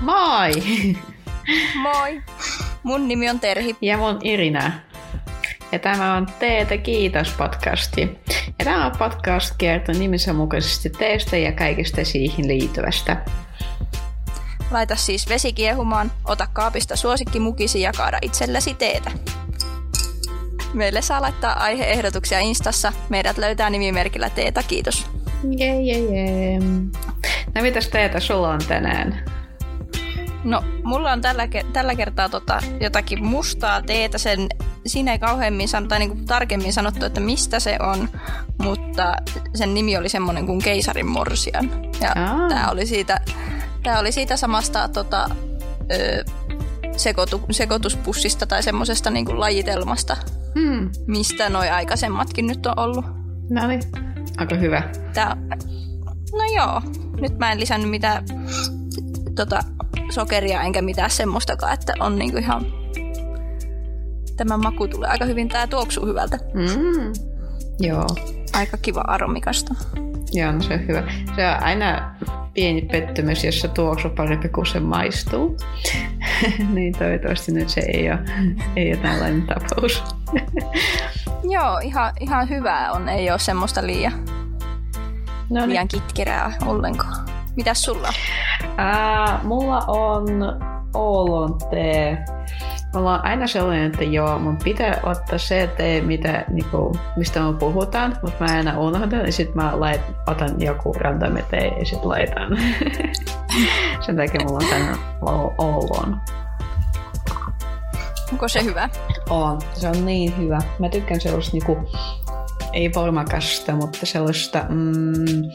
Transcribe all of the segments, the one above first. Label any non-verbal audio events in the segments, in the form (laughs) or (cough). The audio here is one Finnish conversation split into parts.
Moi! Moi! Mun nimi on Terhi. Ja mun Irina. Ja tämä on Teetä kiitos podcasti. Ja tämä podcast kertoo nimensä mukaisesti teestä ja kaikesta siihen liittyvästä. Laita siis vesi kiehumaan, ota kaapista suosikkimukisi ja kaada itsellesi teetä. Meille saa laittaa aiheehdotuksia Instassa. Meidät löytää nimimerkillä Teetä kiitos. Jee, jee, jee. No mitäs teetä sulla on tänään? No, mulla on tällä, tällä kertaa tota, jotakin mustaa teetä. Sen, siinä ei kauheammin sanota, tai niin tarkemmin sanottu, että mistä se on, mutta sen nimi oli semmoinen kuin keisarin morsian. Ja tämä oli siitä, tää oli siitä samasta tota, ö, sekoitu, sekoituspussista tai semmoisesta niin lajitelmasta, hmm. mistä noi aikaisemmatkin nyt on ollut. No niin, aika hyvä. Tää, no joo, nyt mä en lisännyt mitään tota, sokeria enkä mitään semmoistakaan, että on niinku ihan... Tämä maku tulee aika hyvin, tämä tuoksuu hyvältä. Mm. Joo. Aika kiva aromikasta. Joo, no se on hyvä. Se on aina pieni pettymys, jos se tuoksuu parempi kuin se maistuu. (laughs) niin toivottavasti nyt se ei ole, ei ole tällainen tapaus. (laughs) Joo, ihan, ihan hyvää on. Ei ole semmoista liian, no niin. liian kitkerää ollenkaan. Mitäs sulla? Ää, mulla on Oulun tee. Mulla on aina sellainen, että joo, mun pitää ottaa se tee, mitä, niinku, mistä me puhutaan, mutta mä aina unohdan, ja sitten mä lait, otan joku random tee ja sitten laitan. (laughs) Sen takia mulla on tänne Oulun. Onko se hyvä? On, se on niin hyvä. Mä tykkään sellaista niinku, ei voimakasta, mutta sellaista mm,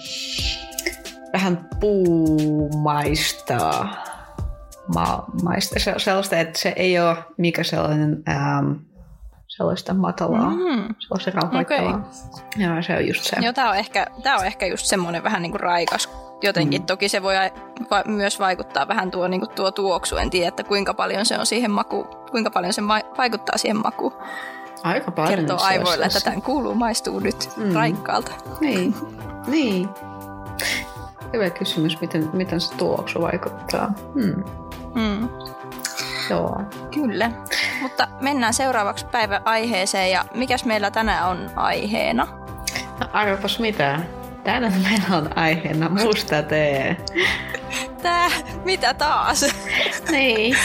vähän puumaista ma- maista. Se, sellaista, että se ei ole mikä sellainen ähm, sellaista matalaa, mm. sellaista rauhoittavaa. Okay. Joo, se on just se. Joo, tää on ehkä, tää on ehkä just semmoinen vähän niin kuin raikas jotenkin. Mm. Toki se voi va- myös vaikuttaa vähän tuo, niin kuin tuo tuoksu. En tiedä, että kuinka paljon se on siihen maku, kuinka paljon se ma- vaikuttaa siihen makuun. Aika paljon. Kertoo aivoille, että tämän kuuluu maistuu nyt mm. raikkaalta. Niin, niin. Hyvä kysymys, miten, miten se tuoksu vaikuttaa. Hmm. Hmm. Joo. Kyllä. Mutta mennään seuraavaksi päivän aiheeseen ja mikäs meillä tänään on aiheena? No, arvopas mitä? Tänään meillä on aiheena musta tee. Tää, mitä taas? niin.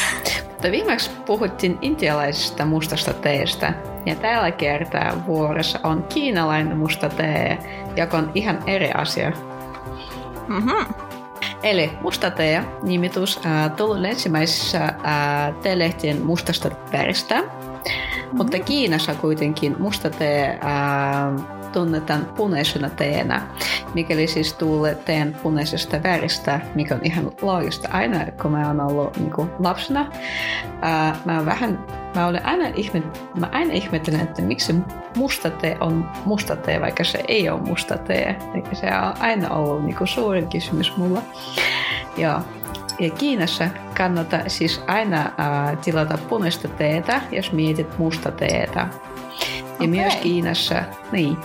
Mutta viimeksi puhuttiin intialaisesta mustasta teestä. Ja tällä kertaa vuorossa on kiinalainen musta tee, joka on ihan eri asia Mm-hmm. Eli musta tee nimitys äh, tullut ensimmäisessä äh, teelehtien mustasta väristä, mm-hmm. mutta Kiinassa kuitenkin musta tee äh, tunnetaan punaisena teenä, mikäli siis tulee teen punaisesta väristä, mikä on ihan loogista. Aina kun mä oon ollut niin kuin lapsena, ää, mä vähän Mä olen aina, ihmet, mä aina ihmettelen, että miksi musta tee on musta tee, vaikka se ei ole musta tee. Se on aina ollut niin kuin suurin kysymys mulla. Ja, ja Kiinassa kannattaa siis aina äh, tilata punaista teetä, jos mietit musta teetä. Ja okay. myös Kiinassa, niin,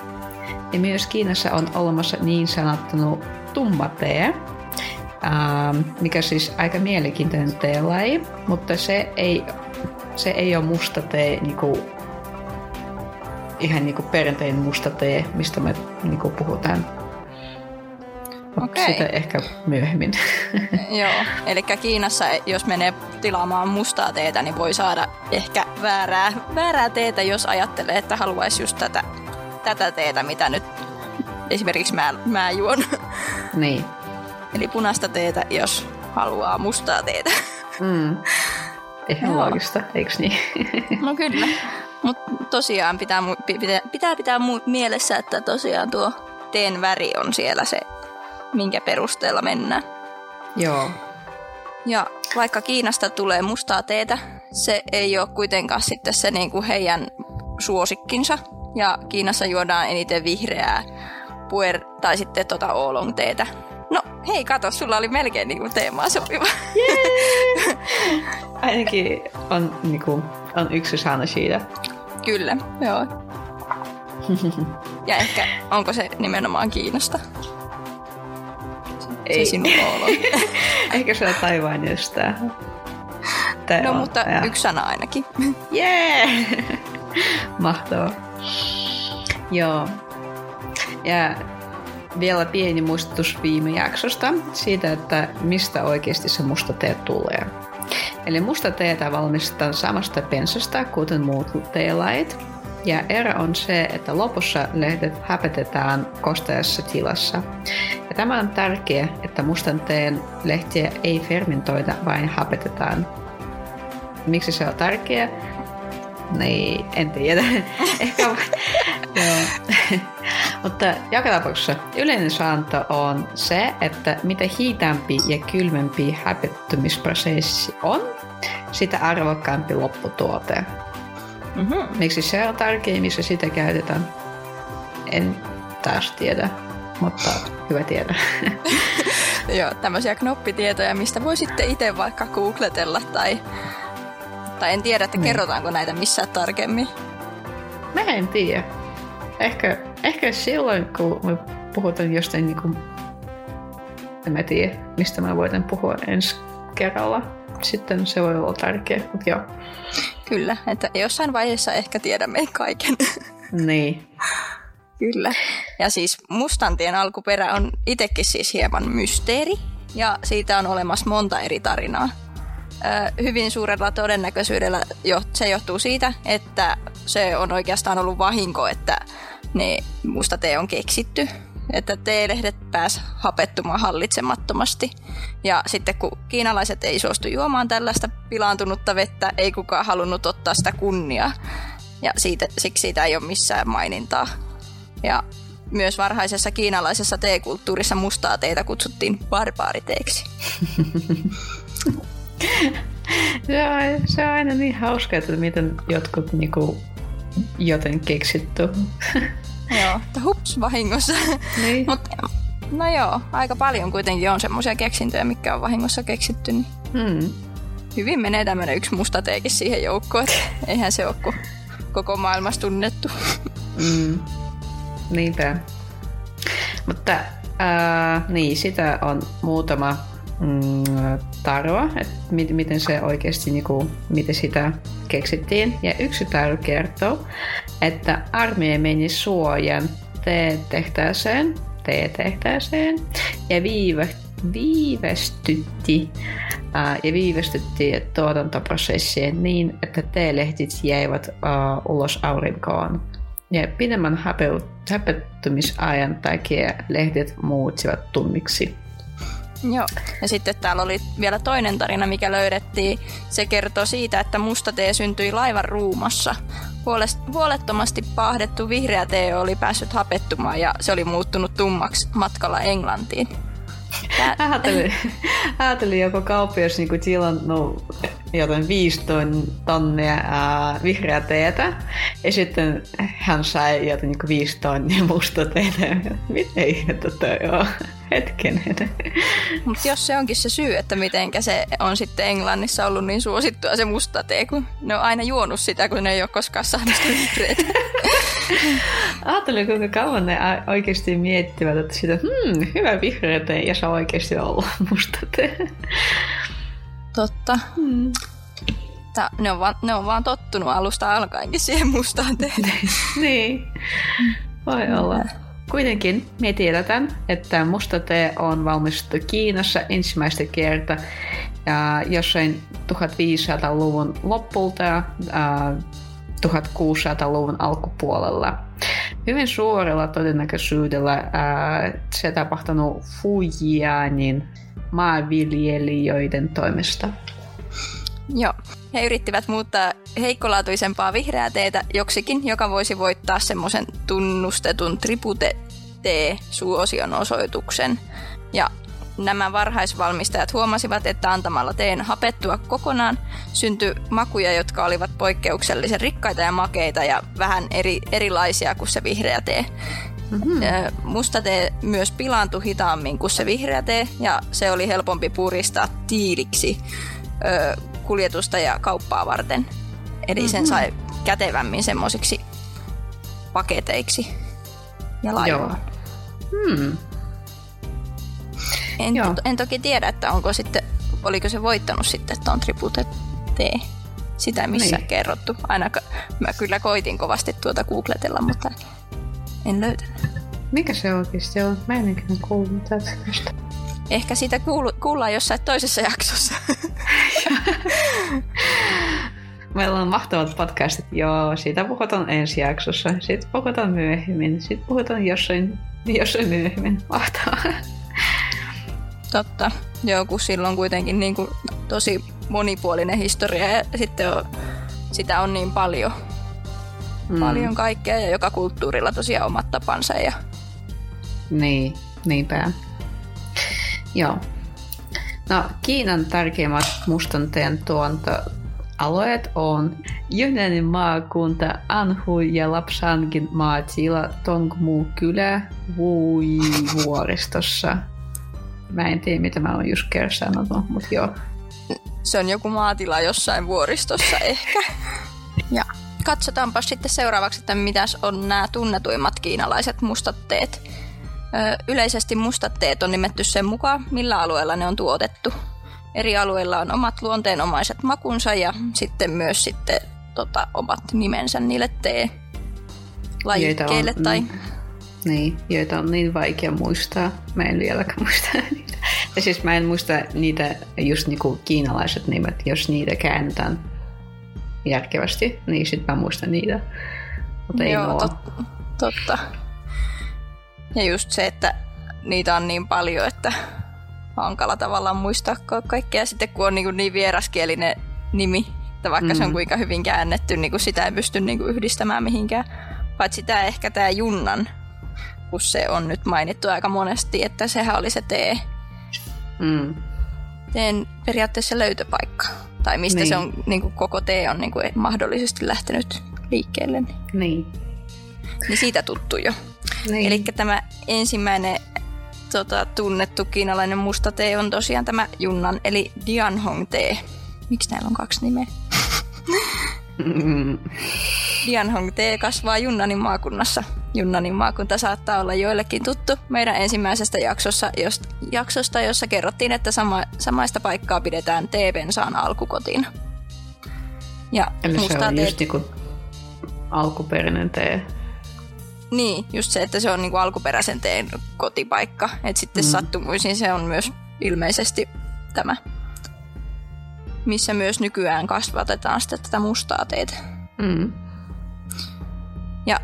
ja myös Kiinassa on olemassa niin sanottu tumma tee, ähm, mikä siis aika mielenkiintoinen teelaji, mutta se ei, se ei ole musta tee niinku, ihan niinku perinteinen musta tee, mistä me niinku puhutaan. Okay. Sitä ehkä myöhemmin. (laughs) Joo, eli Kiinassa, jos menee tilaamaan mustaa teetä, niin voi saada ehkä väärää, väärää teetä, jos ajattelee, että haluaisi just tätä tätä teetä, mitä nyt esimerkiksi mä, mä juon. Niin. Eli punaista teetä, jos haluaa mustaa teetä. Mm. Ihan loogista, eikö niin? no kyllä. Mutta tosiaan pitää, pitää, pitää pitää mielessä, että tosiaan tuo teen väri on siellä se, minkä perusteella mennään. Joo. Ja vaikka Kiinasta tulee mustaa teetä, se ei ole kuitenkaan sitten se niinku heidän suosikkinsa, ja Kiinassa juodaan eniten vihreää puer tai sitten tota oolong teetä. No hei, kato, sulla oli melkein niinku teemaa sopiva. Yeah. Ainakin on, niinku, on yksi sana siitä. Kyllä, joo. ja ehkä onko se nimenomaan Kiinasta? Ei. se sinun olo. (laughs) Ehkä se on taivaan jostain. no on, mutta ja. yksi sana ainakin. Jee! Yeah! Mahtavaa. Joo. Ja vielä pieni muistutus viime jaksosta siitä, että mistä oikeasti se musta tee tulee. Eli musta teetä valmistetaan samasta pensasta, kuten muut teelait. Ja ero on se, että lopussa lehdet häpetetään kosteassa tilassa. Ja tämä on tärkeää, että mustan teen lehtiä ei fermentoida, vain hapetetaan. Miksi se on tärkeää? Niin, en tiedä. (laughs) Ehkä. (laughs) (laughs) Mutta joka tapauksessa yleinen saanto on se, että mitä hiitampi ja kylmempi häpettymisprosessi on, sitä arvokkaampi lopputuote. Mm-hmm. Miksi se on tärkeä, missä sitä käytetään? En taas tiedä, mutta hyvä tiedä. Joo, tämmöisiä knoppitietoja, mistä voisitte itse vaikka googletella tai, tai en tiedä, että niin. kerrotaanko näitä missään tarkemmin. Mä en tiedä. Ehkä, ehkä silloin, kun me puhutaan jostain, niin kuin, en mä tiedä, mistä mä voin puhua ensi kerralla. Sitten se voi olla tärkeä, mutta joo. Kyllä, että jossain vaiheessa ehkä tiedämme kaiken. (laughs) Niin. Kyllä. Ja siis Mustantien alkuperä on itsekin siis hieman mysteeri, ja siitä on olemassa monta eri tarinaa. Hyvin suurella todennäköisyydellä se johtuu siitä, että se on oikeastaan ollut vahinko, että ne musta tee on keksitty. Että teelehdet pääs hapettumaan hallitsemattomasti. Ja sitten kun kiinalaiset ei suostu juomaan tällaista pilaantunutta vettä, ei kukaan halunnut ottaa sitä kunniaa. Ja siitä, siksi siitä ei ole missään mainintaa. Ja myös varhaisessa kiinalaisessa teekulttuurissa mustaa teitä kutsuttiin barbaariteeksi. (laughs) se, on, se on aina niin hauska, että miten jotkut niinku, joten keksitty. (laughs) joo, että hups vahingossa. Niin. Mut, no joo, aika paljon kuitenkin on semmoisia keksintöjä, mikä on vahingossa keksitty. Niin hmm. Hyvin menee tämmöinen yksi musta teekin siihen joukkoon, että eihän se ole koko maailmassa tunnettu. Mm. Niinpä. Mutta äh, niin, sitä on muutama mm, tarua, että miten se oikeasti, niin kuin, miten sitä keksittiin. Ja yksi taru kertoo, että armeija meni suojan teetehtäiseen, teetehtäiseen ja viive, viivästytti ää, ja viivästytti tuotantoprosessien niin, että teelehtit jäivät ää, ulos aurinkoon. Ja pidemmän häpettymisajan takia lehdet muuttivat tummiksi. Joo. Ja sitten täällä oli vielä toinen tarina, mikä löydettiin. Se kertoo siitä, että musta tee syntyi laivan ruumassa. Huolettomasti pahdettu vihreä tee oli päässyt hapettumaan ja se oli muuttunut tummaksi matkalla Englantiin. Tää... Ajattelin, ajattelin (laughs) joku kauppias niin tilannut jotain 15 tonnia ää, vihreää teetä ja sitten hän sai jotain niin 5 tonnia musta teetä. Miten ihmettä toi on? Hetkenen. Mutta jos se onkin se syy, että miten se on sitten Englannissa ollut niin suosittua se musta tee, kun ne on aina juonut sitä, kun ne ei ole koskaan saanut sitä vihreätä. (laughs) Ajattelin, kuinka kauan ne oikeasti miettivät, että sitä, hmm, hyvä vihreä tee, ja se oikeasti olla (laughs) musta tee. Totta. Hmm. Tää, ne, on vaan, ne on vaan tottunut alusta alkaenkin siihen mustaan teille. (laughs) niin, voi olla. Kuitenkin me tiedetään, että musta tee on valmistettu Kiinassa ensimmäistä kertaa ja jossain 1500-luvun lopulta 1600-luvun alkupuolella. Hyvin suurella todennäköisyydellä ää, se tapahtunut Fujianin maanviljelijöiden toimesta. Joo. He yrittivät muuttaa heikkolaatuisempaa vihreää teetä joksikin, joka voisi voittaa semmoisen tunnustetun tribute T-suosion osoituksen. Ja nämä varhaisvalmistajat huomasivat, että antamalla teen hapettua kokonaan syntyi makuja, jotka olivat poikkeuksellisen rikkaita ja makeita ja vähän eri, erilaisia kuin se vihreä tee. Mm-hmm. Musta tee myös pilaantui hitaammin kuin se vihreä tee ja se oli helpompi puristaa tiiliksi kuljetusta ja kauppaa varten. Eli mm-hmm. sen sai kätevämmin semmoisiksi paketeiksi ja laivoon. Hmm. En, en toki tiedä, että onko sitten, oliko se voittanut sitten tuon Tribute T. Sitä missä niin. kerrottu. Ainakaan mä kyllä koitin kovasti tuota googletella, mutta en löytänyt. Mikä se oikeasti on? Mä en ikinä kuullut tästä. Ehkä siitä kuulu, kuullaan jossain toisessa jaksossa. (laughs) (laughs) Meillä on mahtavat podcastit. Joo, siitä puhutaan ensi jaksossa. Sitten puhutaan myöhemmin. Sitten puhutaan jossain, jossain myöhemmin. Mahtavaa. Totta. Joo, kun silloin kuitenkin niin kuin tosi monipuolinen historia ja sitten on, sitä on niin paljon. Mm. Paljon kaikkea ja joka kulttuurilla tosiaan omat tapansa. Ja... Niin, niinpä. Joo. No, Kiinan tärkeimmät mustanteen tuontoalueet on Yunnanin maakunta, Anhu ja Lapsangin maatila, Tongmu kylä, Wui vuoristossa. Mä en tiedä, mitä mä oon just kerran mutta joo. Se on joku maatila jossain vuoristossa ehkä. Ja katsotaanpa sitten seuraavaksi, että mitäs on nämä tunnetuimmat kiinalaiset mustat teet. Yleisesti mustat teet on nimetty sen mukaan, millä alueella ne on tuotettu. Eri alueilla on omat luonteenomaiset makunsa ja sitten myös sitten tota, omat nimensä niille tee lajikkeille. On, tai... Niin, joita on niin vaikea muistaa. Mä en vieläkään muista (laughs) niitä. Ja siis mä en muista niitä just niinku kiinalaiset nimet, jos niitä käännetään järkevästi, niin sit mä muistan niitä. Mutta ei Joo, tot, totta. Ja just se, että niitä on niin paljon, että hankala tavallaan muistaa kaikkea. Sitten kun on niin, niin vieraskielinen nimi, että vaikka mm. se on mm. kuinka hyvin käännetty, niin kuin sitä ei pysty niin kuin yhdistämään mihinkään. Paitsi tämä ehkä tämä Junnan, kun se on nyt mainittu aika monesti, että sehän oli se tee. Mm. Teen periaatteessa löytöpaikka. Tai mistä niin. se on, niin kuin koko tee on niin kuin mahdollisesti lähtenyt liikkeelle. Niin. Niin siitä tuttu jo. Niin. Eli tämä ensimmäinen tota, tunnettu kiinalainen musta tee on tosiaan tämä Junnan, eli Dianhong tee. Miksi näillä on kaksi nimeä? Mm. (laughs) Dianhong tee kasvaa Junnanin maakunnassa. Junnanin maakunta saattaa olla joillekin tuttu meidän ensimmäisestä jaksossa, jos, jaksosta, jossa kerrottiin, että sama, samaista paikkaa pidetään teepensaan alkukotiin. Ja Eli se on teet... just niinku alkuperäinen tee. Niin, just se, että se on niinku alkuperäisen teen kotipaikka. Että sitten mm. sattumuisin se on myös ilmeisesti tämä, missä myös nykyään kasvatetaan sitten tätä mustaa teetä. Mm. Ja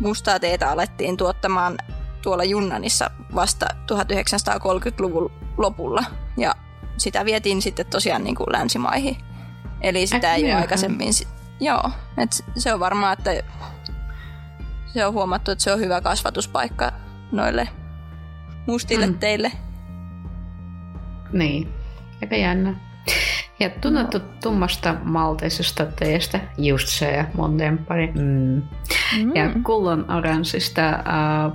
mustaa teetä alettiin tuottamaan tuolla Junnanissa vasta 1930-luvun lopulla. Ja sitä vietiin sitten tosiaan niin kuin länsimaihin. Eli sitä ei ole aikaisemmin... Joo, et se on varmaan, että se on huomattu, että se on hyvä kasvatuspaikka noille mustille mm. teille. Niin, aika jännä. Ja tunnettu no. tummasta malteisesta teestä, just se mun lempari. Mm. Mm. Ja kullon oranssista äh,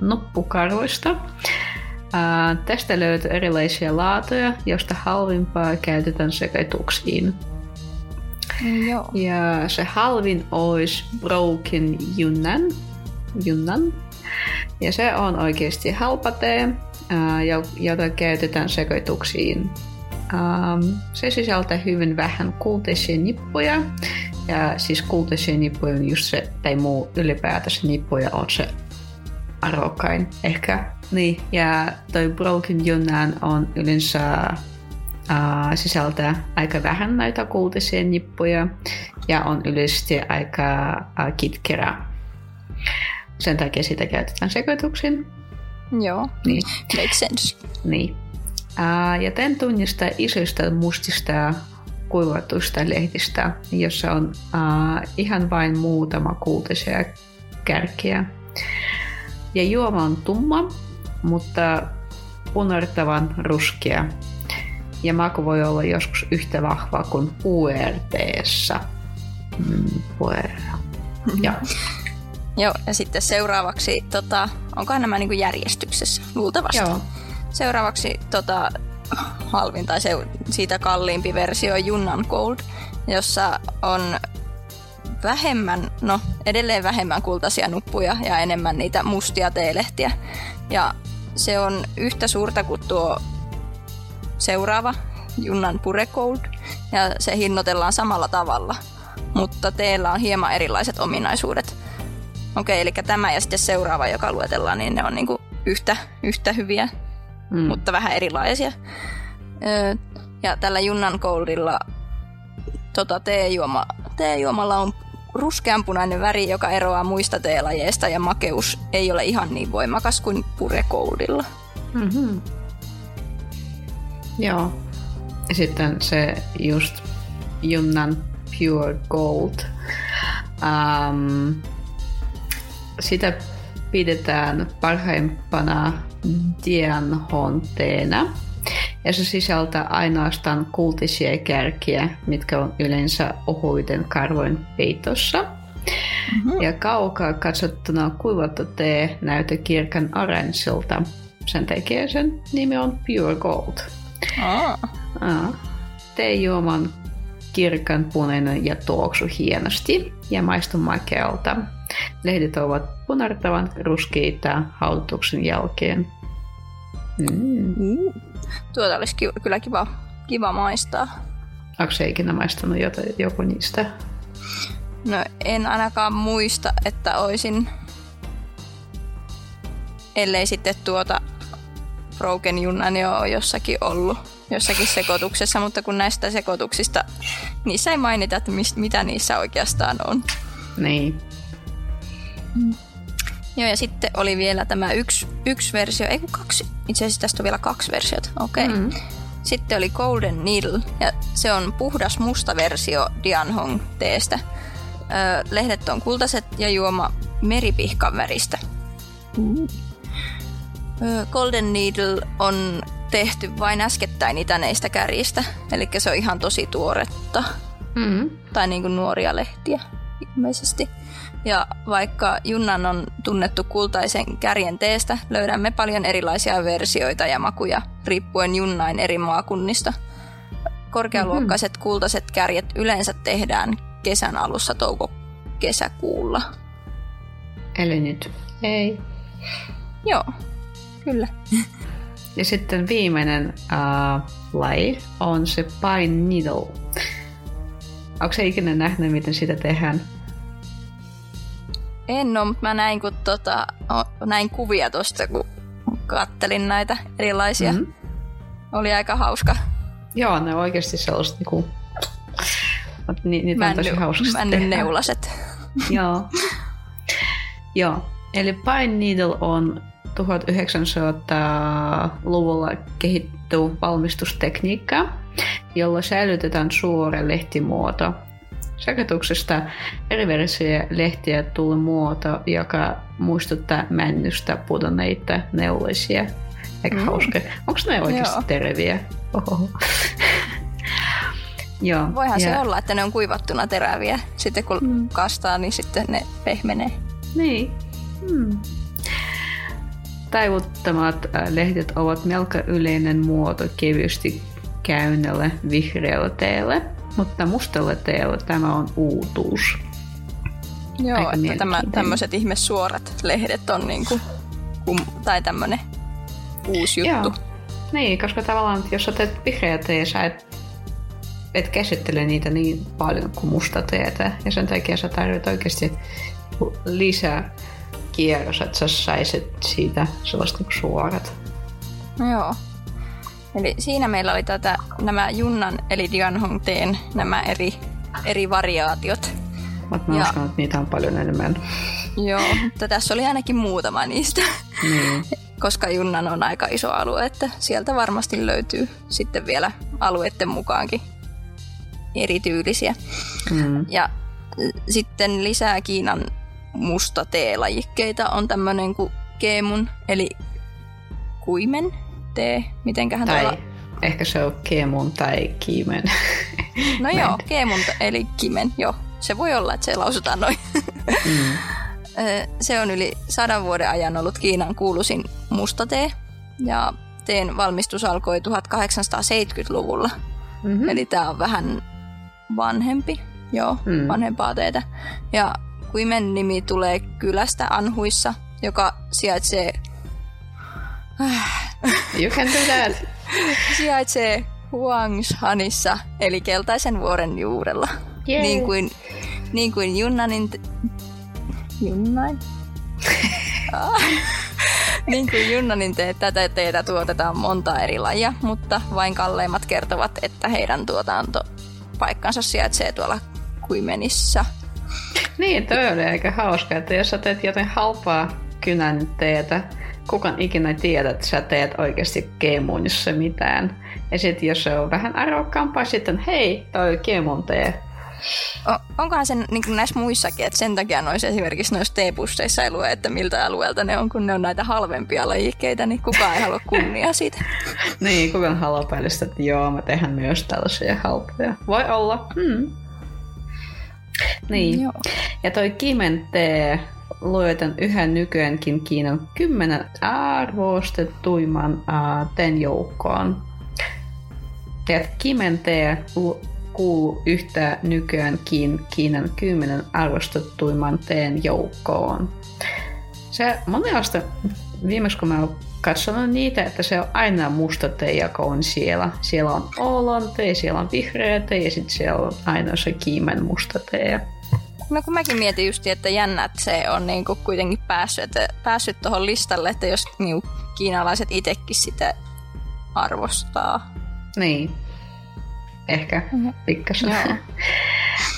nuppukaruista. Äh, tästä löytyy erilaisia laatuja, joista halvimpaa käytetään sekoituksiin. Joo. Ja se halvin olisi Broken Yunnan. Yunnan. Ja se on oikeasti halpa tee, jota käytetään sekoituksiin. Se sisältää hyvin vähän kultaisia nippuja. Ja siis kultaisia nippuja on just se, tai muu ylipäätänsä nippuja on se arvokkain ehkä. Niin, ja toi Broken Yunnan on yleensä äh, sisältää aika vähän näitä kultaisia nippuja ja on yleisesti aika äh, kitkerä. Sen takia sitä käytetään sekoituksiin. Joo, niin. makes sense. Niin. Äh, ja tämän tunnistaa isoista mustista kuivatuista lehdistä, jossa on äh, ihan vain muutama kultaisia kärkiä. Ja juoma on tumma, mutta punartavan ruskea ja maku voi olla joskus yhtä vahva kuin puerteessa. Mm, puer. Joo. Joo, ja sitten seuraavaksi, tota, onkohan nämä niin järjestyksessä? Luultavasti. Joo. Seuraavaksi tota, halvin tai se, siitä kalliimpi versio Junnan Gold, jossa on vähemmän, no edelleen vähemmän kultaisia nuppuja ja enemmän niitä mustia teelehtiä. Ja se on yhtä suurta kuin tuo seuraava Junnan Pure Gold, ja se hinnoitellaan samalla tavalla, mutta teillä on hieman erilaiset ominaisuudet. Okei, eli tämä ja sitten seuraava, joka luetellaan, niin ne on niinku yhtä, yhtä hyviä, mm. mutta vähän erilaisia. Ja tällä Junnan Goldilla tota, teejuoma, teejuomalla on ruskeanpunainen väri, joka eroaa muista teelajeista ja makeus ei ole ihan niin voimakas kuin Pure Goldilla. Mm-hmm. Joo. Ja sitten se just Junnan Pure Gold. Um, sitä pidetään parhaimpana Dianhonteena. Ja se sisältää ainoastaan kultisia kärkiä, mitkä on yleensä ohuiden karvoin peitossa. Mm-hmm. Ja kaukaa katsottuna kuivattu tee näyttää kirkan oranssilta. Sen tekee sen nimi on Pure Gold. Ah. Ah. Teejuoman kirkan punainen ja tuoksu hienosti ja maistu makealta. Lehdet ovat punartavan ruskeita hautuksen jälkeen. Mm. Mm. Tuota olisi kyllä kiva, kiva maistaa. Onko se ikinä maistanut joku niistä? No en ainakaan muista, että olisin, ellei sitten tuota Broken Junnan jo jossakin ollut jossakin sekoituksessa, mutta kun näistä sekoituksista, niissä ei mainita, että mist, mitä niissä oikeastaan on. Niin. Mm. Joo, ja sitten oli vielä tämä yksi, yksi versio, ei kun kaksi, itse asiassa tästä on vielä kaksi versiota, okei. Okay. Mm. Sitten oli Golden Needle, ja se on puhdas musta versio Dianhong teestä. Öö, lehdet on kultaiset ja juoma meripihkan väristä. Mm. Golden Needle on tehty vain äskettäin itäneistä kärjistä, eli se on ihan tosi tuoretta. Mm. Tai niin kuin nuoria lehtiä ilmeisesti. Ja vaikka Junnan on tunnettu kultaisen kärjen teestä, löydämme paljon erilaisia versioita ja makuja riippuen Junnain eri maakunnista. Korkealuokkaiset mm-hmm. kultaiset kärjet yleensä tehdään kesän alussa touko-kesäkuulla. Eli nyt ei. Joo, kyllä. (laughs) Ja sitten viimeinen uh, laji on se pine needle. Onko se ikinä nähnyt, miten sitä tehdään? En ole, mutta mä näin, kun tota, näin kuvia tuosta, kun kattelin näitä erilaisia. Mm-hmm. Oli aika hauska. Joo, ne on oikeasti sellaiset niinku... Ni, niitä Männy, on tosi hauskasti neulaset. (laughs) Joo. Joo. Eli Pine Needle on 1900-luvulla kehittyy valmistustekniikka, jolla säilytetään suora lehtimuoto Sekoituksesta eri versiä lehtiä tuli muoto, joka muistuttaa männystä pudonneita neulisia. Eikä mm. hauska. Onko ne oikeasti Joo. teräviä? Joo. Voihan ja... se olla, että ne on kuivattuna teräviä. Sitten kun mm. kastaa, niin sitten ne pehmenee. Niin. Mm. Taivuttamat äh, lehdet ovat melko yleinen muoto kevyesti käynnälle vihreällä teelle mutta mustalle teelle tämä on uutuus. Joo, Aika että tämä, tämmöiset ihme suorat lehdet on niinku, kum, tai tämmöinen uusi juttu. Joo. Niin, koska tavallaan jos sä teet vihreä tee, sä et, et käsittele niitä niin paljon kuin musta teetä. Ja sen takia sä tarvitset oikeasti lisää kierros, että sä saisit siitä sellaista niin suorat. No joo. Eli siinä meillä oli tätä, nämä Junnan eli Dianhong teen nämä eri, eri variaatiot. Mutta mä ja, uskon, että niitä on paljon enemmän. Joo, mutta tässä oli ainakin muutama niistä. Niin. (laughs) Koska Junnan on aika iso alue, että sieltä varmasti löytyy sitten vielä alueiden mukaankin erityylisiä. Mm. Ja sitten lisää Kiinan musta teelajikkeita on tämmöinen kuin keemun, eli kuimen tee, mitenköhän tai tuolla... ehkä se on Keemun tai Kimen. No (laughs) joo, Keemun eli Kimen, joo. Se voi olla, että se lausutaan noin. Mm. (laughs) se on yli sadan vuoden ajan ollut Kiinan kuuluisin mustatee. Ja teen valmistus alkoi 1870-luvulla. Mm-hmm. Eli tämä on vähän vanhempi, joo, mm. vanhempaa teetä. Ja Kuimen nimi tulee kylästä Anhuissa, joka sijaitsee You can do that. (laughs) Sijaitsee Huangshanissa, eli Keltaisen vuoren juurella. Yay. Niin kuin, niin kuin Junnanin... Te- Junnain? (laughs) Niin kuin Junnanin te- tätä teetä tuotetaan monta eri lajia, mutta vain kalleimmat kertovat, että heidän tuotantopaikkansa sijaitsee tuolla Kuimenissa. Niin, toi oli aika hauska, että jos sä teet jotain halpaa kynän teetä, kukaan ikinä tiedä, että sä teet oikeasti keemuunissa mitään. Ja sitten jos se on vähän arvokkaampaa, sitten hei, toi keemun tee. O- onkohan se niin kuin näissä muissakin, että sen takia noissa esimerkiksi noissa teepusseissa ei lue, että miltä alueelta ne on, kun ne on näitä halvempia lajikkeita, niin kukaan ei halua kunnia siitä. (laughs) Niin, kukaan haluaa päällistä, että joo, mä tehdään myös tällaisia halpoja. Voi olla. Hmm. Niin. Joo. Ja toi Kimen tee luetaan yhä nykyäänkin Kiinan kymmenen arvostettuimman uh, teen joukkoon. Ja Kimen tee lu- kuuluu yhtä nykyäänkin Kiinan kymmenen arvostettuimman teen joukkoon. Se mielestä viimeksi kun mä katsonut niitä, että se on aina musta tee, joka on siellä. Siellä on oolon tee, siellä on vihreä tee ja sitten siellä on aina se kiimen musta tee. No kun mäkin mietin just, että jännä, että se on niinku kuitenkin päässyt, että päässyt tuohon listalle, että jos niinku kiinalaiset itsekin sitä arvostaa. Niin. Ehkä pikkasen. Joo.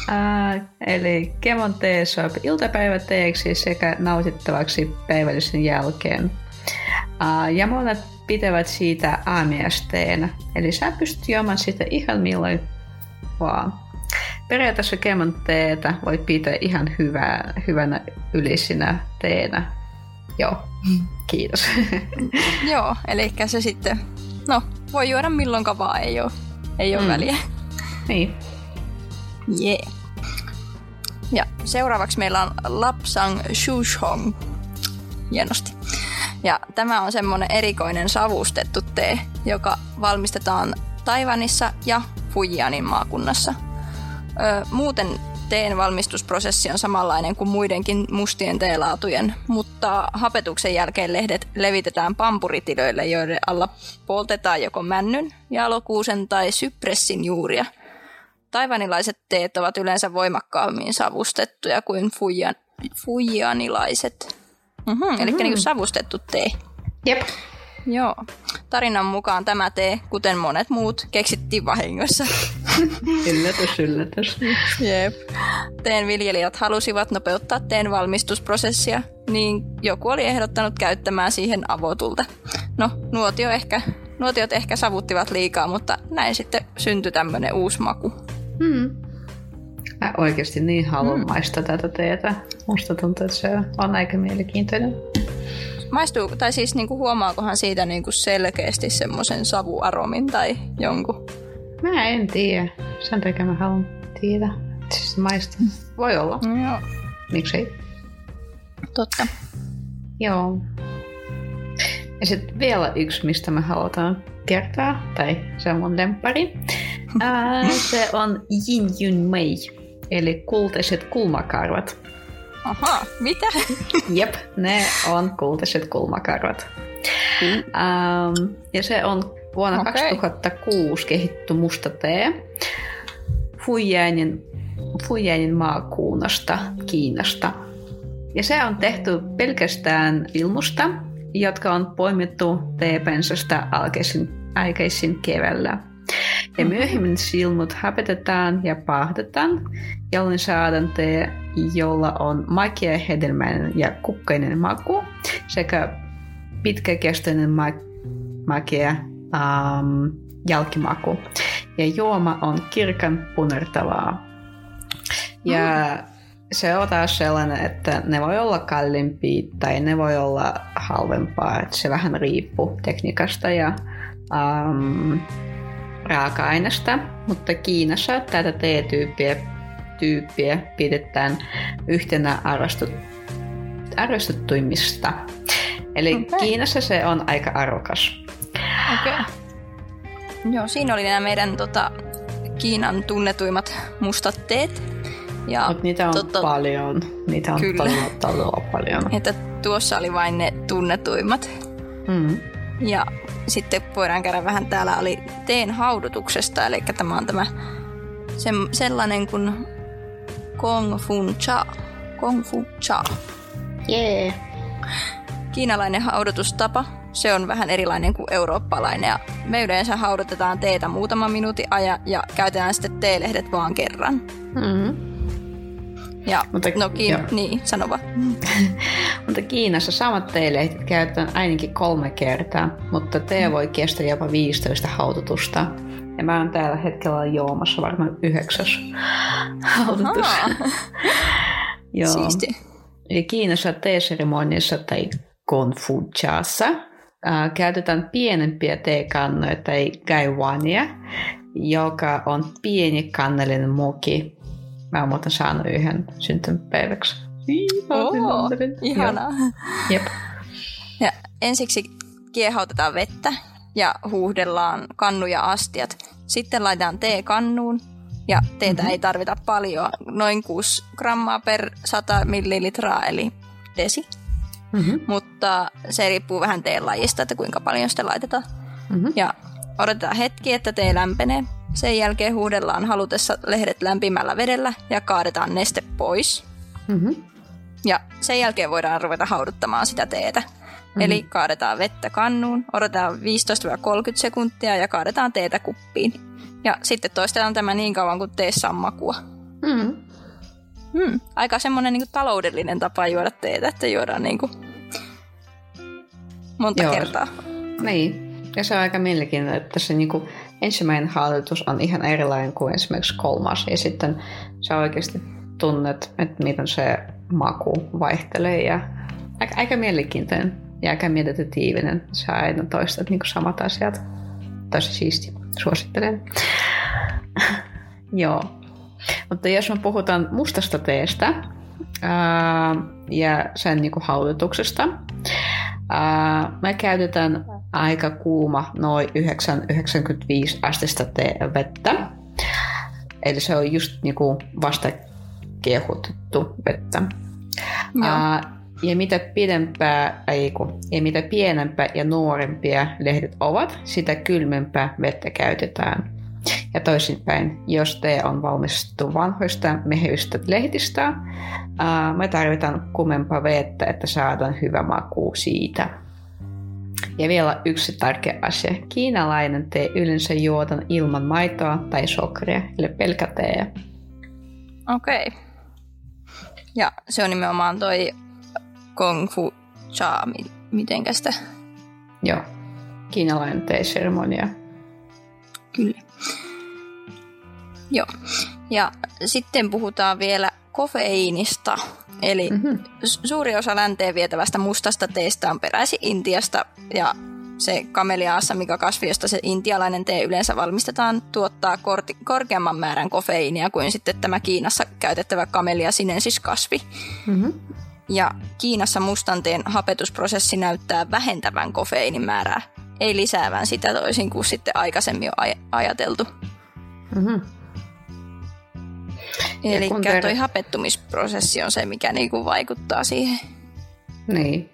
Uh, (laughs) eli Kemon tee sopii iltapäiväteeksi sekä nautittavaksi päivällisen jälkeen. Ja monet pitävät siitä aamiaisteenä, eli sä pystyt juomaan sitä ihan milloin vaan. Periaatteessa Kemon teetä voi pitää ihan hyvää, hyvänä ylisinä teenä. Joo, (laughs) kiitos. (laughs) Joo, eli se sitten, no voi juoda milloinka vaan, ei ole, ei ole mm. väliä. niin. Jee. Yeah. Ja seuraavaksi meillä on Lapsang Shushong. Hienosti. Ja tämä on semmoinen erikoinen savustettu tee, joka valmistetaan Taiwanissa ja Fujianin maakunnassa. Ö, muuten teen valmistusprosessi on samanlainen kuin muidenkin mustien teelaatujen, mutta hapetuksen jälkeen lehdet levitetään pampuritilöille, joiden alla poltetaan joko männyn, jalokuusen tai sypressin juuria – Taivanilaiset teet ovat yleensä voimakkaammin savustettuja kuin fujian, fujianilaiset. Mm-hmm, eli mm-hmm. niin savustettu tee. Jep. Joo. Tarinan mukaan tämä tee, kuten monet muut, keksittiin vahingossa. (laughs) Yllätys, yllätys. Jep. Teen viljelijät halusivat nopeuttaa teen valmistusprosessia, niin joku oli ehdottanut käyttämään siihen avotulta. No, nuotio ehkä, nuotiot ehkä savuttivat liikaa, mutta näin sitten syntyi tämmöinen uusi maku. Hmm. Mä oikeasti niin haluan hmm. maistaa tätä teetä. Musta tuntuu, että se on aika mielenkiintoinen. Maistuu, tai siis niinku huomaakohan siitä niinku selkeästi semmoisen savuaromin tai jonkun? Mä en tiedä. Sen takia mä haluan tietää. Siis maistaa. Voi olla. No, joo, Miksei? totta. Joo. Ja sitten vielä yksi, mistä me halutaan kertoa, tai se on mun lemppari. (laughs) Ää, se on Yin Yun Mei, eli kultaiset kulmakarvat. Aha, mitä? (laughs) Jep, ne on kultaiset kulmakarvat. Ähm, ja se on vuonna Okei. 2006 kehitty musta tee Fujianin, Fujianin maakunnasta Kiinasta. Ja se on tehty pelkästään ilmusta, jotka on poimittu teepensasta aikaisin keväällä. Ja myöhemmin silmut hapetetaan ja paahdetaan, jolloin saadaan tee, jolla on makea, hedelmäinen ja kukkainen maku sekä pitkäkestoinen ma- makea ähm, jälkimaku. Ja juoma on kirkan punertavaa. Ja se on taas sellainen, että ne voi olla kalliimpia tai ne voi olla halvempaa. Että se vähän riippuu tekniikasta ja ähm, raaka-aineesta. Mutta Kiinassa tätä teetyyppiä tyyppiä pidetään yhtenä arvostut, arvostettuimmista. Eli Okei. Kiinassa se on aika arvokas. Okei. Okay. Joo, siinä oli nämä meidän tota, Kiinan tunnetuimmat mustat teet. Ja Mutta niitä on tota- paljon. Niitä on Kyllä. todella, todella paljon. että tuossa oli vain ne tunnetuimmat. Mm. Ja sitten voidaan käydä vähän, täällä oli teen haudutuksesta, eli tämä on tämä se, sellainen kuin Kung Fu Cha. Kung Fu Cha. Jee. Yeah. Kiinalainen haudutustapa. Se on vähän erilainen kuin eurooppalainen. Ja me yleensä haudutetaan teetä muutaman minuutin ajan ja käytetään sitten teelehdet vaan kerran. Mm-hmm. Ja, Mutta, no Kiin- niin, sano vaan. (laughs) mutta Kiinassa samat teelehdet käytetään ainakin kolme kertaa, mutta tee mm. voi kestää jopa 15 haututusta. Ja mä oon täällä hetkellä joomassa varmaan yhdeksäs haututus. (laughs) Joo. Siisti. Ja Kiinassa teeseremoniassa tai konfuchassa äh, käytetään pienempiä teekannoja tai gaiwania, joka on pieni kannellinen muki. Mä oon muuten saanut yhden syntymäpäiväksi. Oh, ihanaa. Jep. Ja ensiksi kiehautetaan vettä ja huuhdellaan kannuja astiat. Sitten laitetaan tee kannuun ja teetä mm-hmm. ei tarvita paljon, noin 6 grammaa per 100 millilitraa eli desi. Mm-hmm. Mutta se riippuu vähän teen lajista, että kuinka paljon sitä laitetaan. Mm-hmm. Ja odotetaan hetki, että tee lämpenee. Sen jälkeen huudellaan halutessa lehdet lämpimällä vedellä ja kaadetaan neste pois. Mm-hmm. Ja sen jälkeen voidaan ruveta hauduttamaan sitä teetä. Mm-hmm. Eli kaadetaan vettä kannuun, odotetaan 15-30 sekuntia ja kaadetaan teetä kuppiin. Ja sitten toistetaan tämä niin kauan kuin teessä on makua. Mm-hmm. Hmm. Aika semmoinen niin taloudellinen tapa juoda teetä, että juodaan niin kuin monta Joo. kertaa. Niin. Ja se on aika mielenkiintoinen, että se niin kuin ensimmäinen hallitus on ihan erilainen kuin esimerkiksi kolmas. Ja sitten sä oikeasti tunnet, että miten se maku vaihtelee. Ja aika, aika mielenkiintoinen ja aika meditatiivinen. Sä aina toistat niin samat asiat. Tosi siisti. Suosittelen. Joo. Mutta jos me puhutaan mustasta teestä ää, ja sen niin kuin haudutuksesta, ää, me käytetään aika kuuma, noin 995 astista vettä. Eli se on just niin kuin vasta kiehutettu vettä. Ää, ja mitä pidempää, ei kun, ja mitä pienempää ja nuorempia lehdet ovat, sitä kylmempää vettä käytetään. Ja toisinpäin, jos te on valmistettu vanhoista mehyistä lehdistä, me tarvitaan kuumempaa vettä, että saadaan hyvä maku siitä. Ja vielä yksi tärkeä asia. Kiinalainen tee yleensä juotan ilman maitoa tai sokeria, eli pelkä tee. Okei. Okay. Ja se on nimenomaan toi Kung Fu Cha, mitenkä sitä? Joo, kiinalainen teeseremonia. Kyllä. Joo. Ja sitten puhutaan vielä kofeiinista. Eli mm-hmm. suuri osa länteen vietävästä mustasta teestä on peräisin Intiasta ja se kameliaassa, mikä kasvi, josta se intialainen tee yleensä valmistetaan, tuottaa korti, korkeamman määrän kofeiinia kuin sitten tämä Kiinassa käytettävä kamelia sinensis kasvi. Mm-hmm. Ja Kiinassa mustan teen hapetusprosessi näyttää vähentävän kofeiinin määrää, ei lisäävän sitä toisin kuin sitten aikaisemmin on aj- ajateltu. Mm-hmm. Eli ter- toi hapettumisprosessi on se, mikä niinku vaikuttaa siihen. Niin.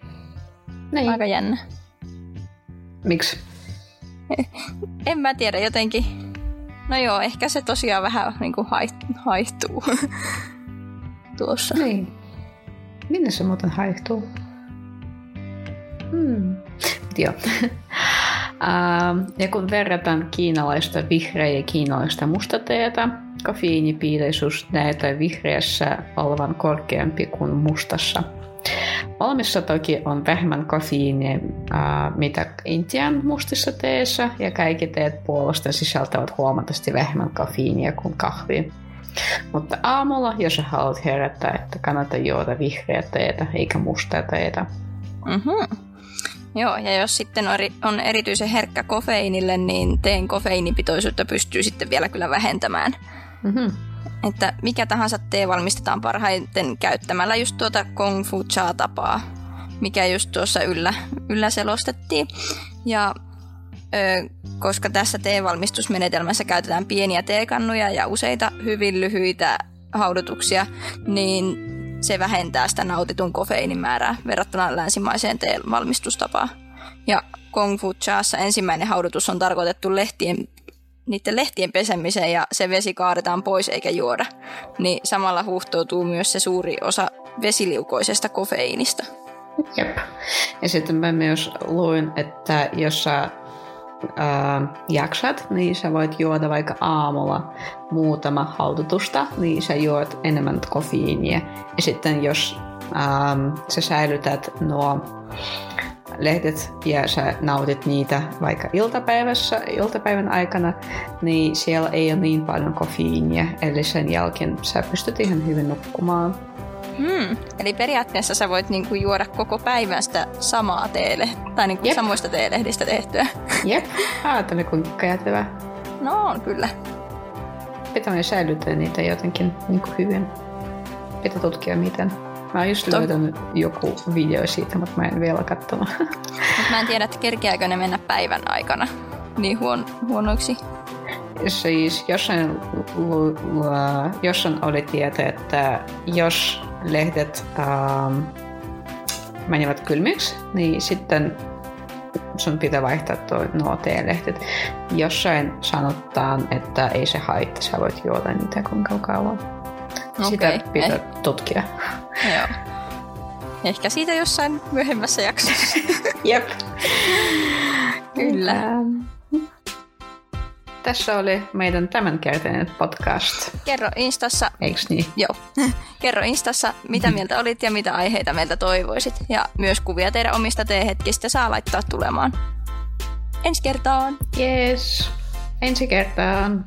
niin. Aika jännä. Miksi? (laughs) En mä tiedä, jotenkin. No joo, ehkä se tosiaan vähän niinku haihtuu (laughs) tuossa. Niin. Minne se muuten haihtuu? Hmm. Joo. (laughs) ja kun verrataan kiinalaista vihreä ja kiinalaista mustateetä, kofeiinipiileisyys näyttää vihreässä olevan korkeampi kuin mustassa. Valmissa toki on vähemmän kofeiinia äh, mitä Intian mustissa teessä ja kaikki teet puolesta sisältävät huomattavasti vähemmän kofeiinia kuin kahvi. Mutta aamulla, jos haluat herättää, että kannattaa juoda vihreää teetä eikä mustaa teetä. Mm-hmm. Joo, ja jos sitten on erityisen herkkä kofeiinille, niin teen kofeiinipitoisuutta pystyy sitten vielä kyllä vähentämään. Mm-hmm. Että mikä tahansa tee valmistetaan parhaiten käyttämällä just tuota kung fu cha-tapaa, mikä just tuossa yllä, yllä selostettiin. Ja ö, koska tässä teevalmistusmenetelmässä käytetään pieniä teekannuja ja useita hyvin lyhyitä haudutuksia, niin se vähentää sitä nautitun kofeiinin määrää verrattuna länsimaiseen teen valmistustapaan. Ja Kung Fu Chaassa ensimmäinen haudutus on tarkoitettu lehtien, niiden lehtien pesemiseen ja se vesi kaadetaan pois eikä juoda, niin samalla huuhtoutuu myös se suuri osa vesiliukoisesta kofeiinista. Jep. Ja sitten mä myös luin, että jos sä ää, jaksat, niin sä voit juoda vaikka aamulla muutama haudutusta, niin sä juot enemmän kofeiinia. Ja sitten jos ää, sä säilytät nuo lehdet ja sä nautit niitä vaikka iltapäivässä, iltapäivän aikana, niin siellä ei ole niin paljon kofeiinia, eli sen jälkeen sä pystyt ihan hyvin nukkumaan. Hmm. Eli periaatteessa sä voit niinku juoda koko päivän sitä samaa teele, tai niinku Jep. samoista teelehdistä tehtyä. Jep, ajattele kuinka kätevä. No on kyllä. Pitää säilyttää niitä jotenkin niinku hyvin. Pitää tutkia miten. Mä oon just Tot... löytänyt joku video siitä, mutta mä en vielä katsonut. Mut mä en tiedä, että kerkeääkö ne mennä päivän aikana niin huon, huonoiksi. Siis jossain, jossain oli tieto, että jos lehdet ähm, menivät kylmiksi, niin sitten sun pitää vaihtaa tuo, nuo teelehdet. Jossain sanotaan, että ei se haittaa, sä voit juoda niitä kuinka kauan. Sitä okay. pitää eh. tutkia. (laughs) Joo. Ehkä siitä jossain myöhemmässä jaksossa. (laughs) Jep. Kyllä. Tässä oli meidän tämänkertainen podcast. Kerro Instassa. Eiks niin? Joo. (laughs) Kerro Instassa, mitä mieltä olit ja mitä aiheita meiltä toivoisit. Ja myös kuvia teidän omista teehetkistä saa laittaa tulemaan. Ensi kertaan. Yes. Ensi kertaan.